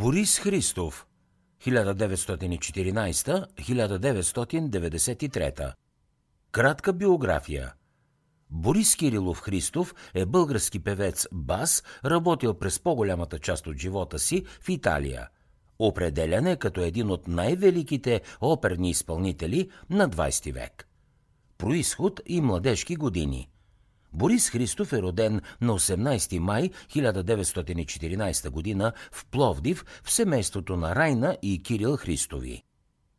Борис Христов 1914-1993 Кратка биография Борис Кирилов Христов е български певец бас, работил през по-голямата част от живота си в Италия. Определен е като един от най-великите оперни изпълнители на 20 век. Происход и младежки години – Борис Христов е роден на 18 май 1914 г. в Пловдив в семейството на Райна и Кирил Христови.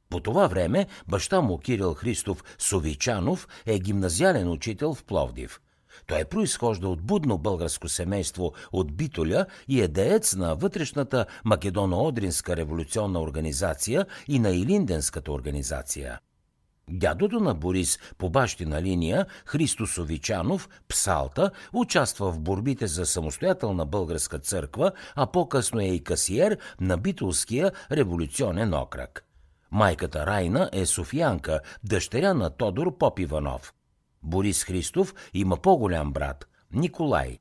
По това време баща му Кирил Христов Совичанов е гимназиален учител в Пловдив. Той произхожда от будно българско семейство от Битоля и е деец на вътрешната Македоно-Одринска революционна организация и на Илинденската организация – Дядото на Борис по бащина линия, Христо Совичанов, Псалта, участва в борбите за самостоятелна българска църква, а по-късно е и касиер на битулския революционен окръг. Майката Райна е Софиянка, дъщеря на Тодор Попиванов. Борис Христов има по-голям брат – Николай –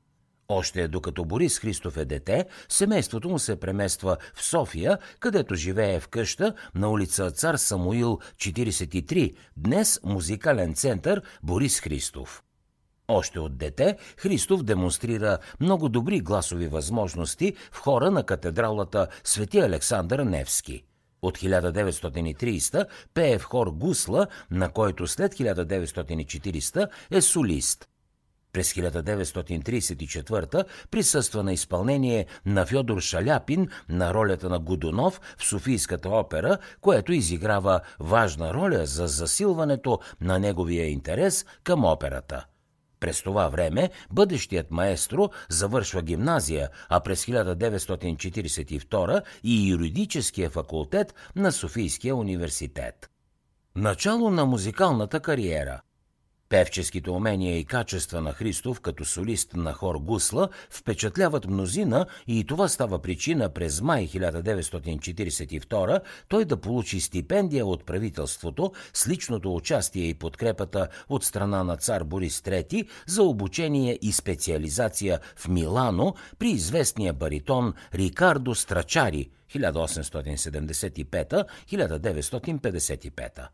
още докато Борис Христов е дете, семейството му се премества в София, където живее в къща на улица Цар Самуил 43, днес музикален център Борис Христов. Още от дете Христов демонстрира много добри гласови възможности в хора на катедралата Свети Александър Невски. От 1930 пее в хор Гусла, на който след 1940 е солист. През 1934 присъства на изпълнение на Фьодор Шаляпин на ролята на Годунов в Софийската опера, което изиграва важна роля за засилването на неговия интерес към операта. През това време бъдещият маестро завършва гимназия, а през 1942 и юридическия факултет на Софийския университет. Начало на музикалната кариера – Певческите умения и качества на Христов като солист на хор Гусла впечатляват мнозина и това става причина през май 1942 той да получи стипендия от правителството с личното участие и подкрепата от страна на цар Борис III за обучение и специализация в Милано при известния баритон Рикардо Страчари 1875-1955.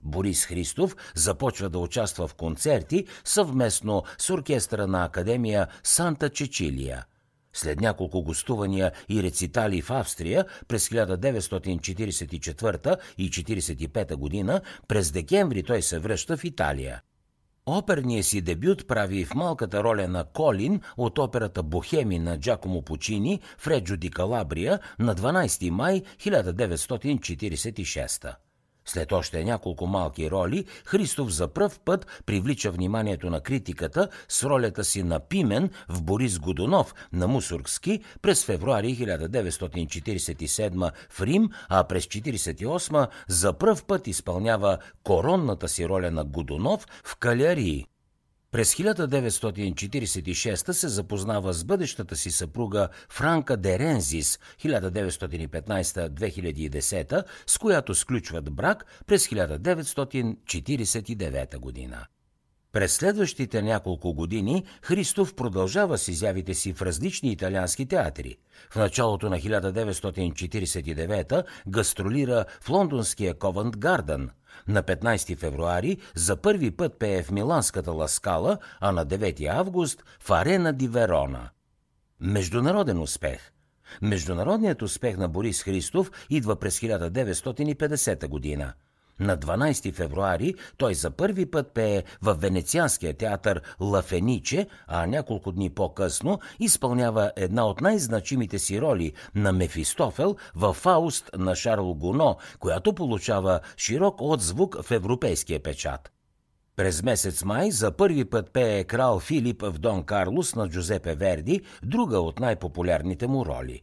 Борис Христов започва да участва в концерти съвместно с оркестъра на Академия Санта Чечилия. След няколко гостувания и рецитали в Австрия през 1944 и 1945 година, през декември той се връща в Италия. Оперният си дебют прави в малката роля на Колин от операта Бохеми на Джакомо Пучини в Реджо ди Калабрия на 12 май 1946 след още няколко малки роли, Христов за пръв път привлича вниманието на критиката с ролята си на Пимен в Борис Годунов на Мусоргски през февруари 1947 в Рим, а през 1948 за пръв път изпълнява коронната си роля на Годунов в Калярии. През 1946 се запознава с бъдещата си съпруга Франка Дерензис 1915-2010, с която сключват брак през 1949 година. През следващите няколко години Христов продължава с изявите си в различни италиански театри. В началото на 1949 гастролира в лондонския Ковент Гарден. На 15 февруари за първи път пее в Миланската Ласкала, а на 9 август в Арена ди Верона. Международен успех – Международният успех на Борис Христов идва през 1950 година – на 12 февруари той за първи път пее в Венецианския театър Ла Фениче, а няколко дни по-късно изпълнява една от най-значимите си роли на Мефистофел в Фауст на Шарл Гуно, която получава широк отзвук в европейския печат. През месец май за първи път пее крал Филип в Дон Карлос на Джузепе Верди, друга от най-популярните му роли.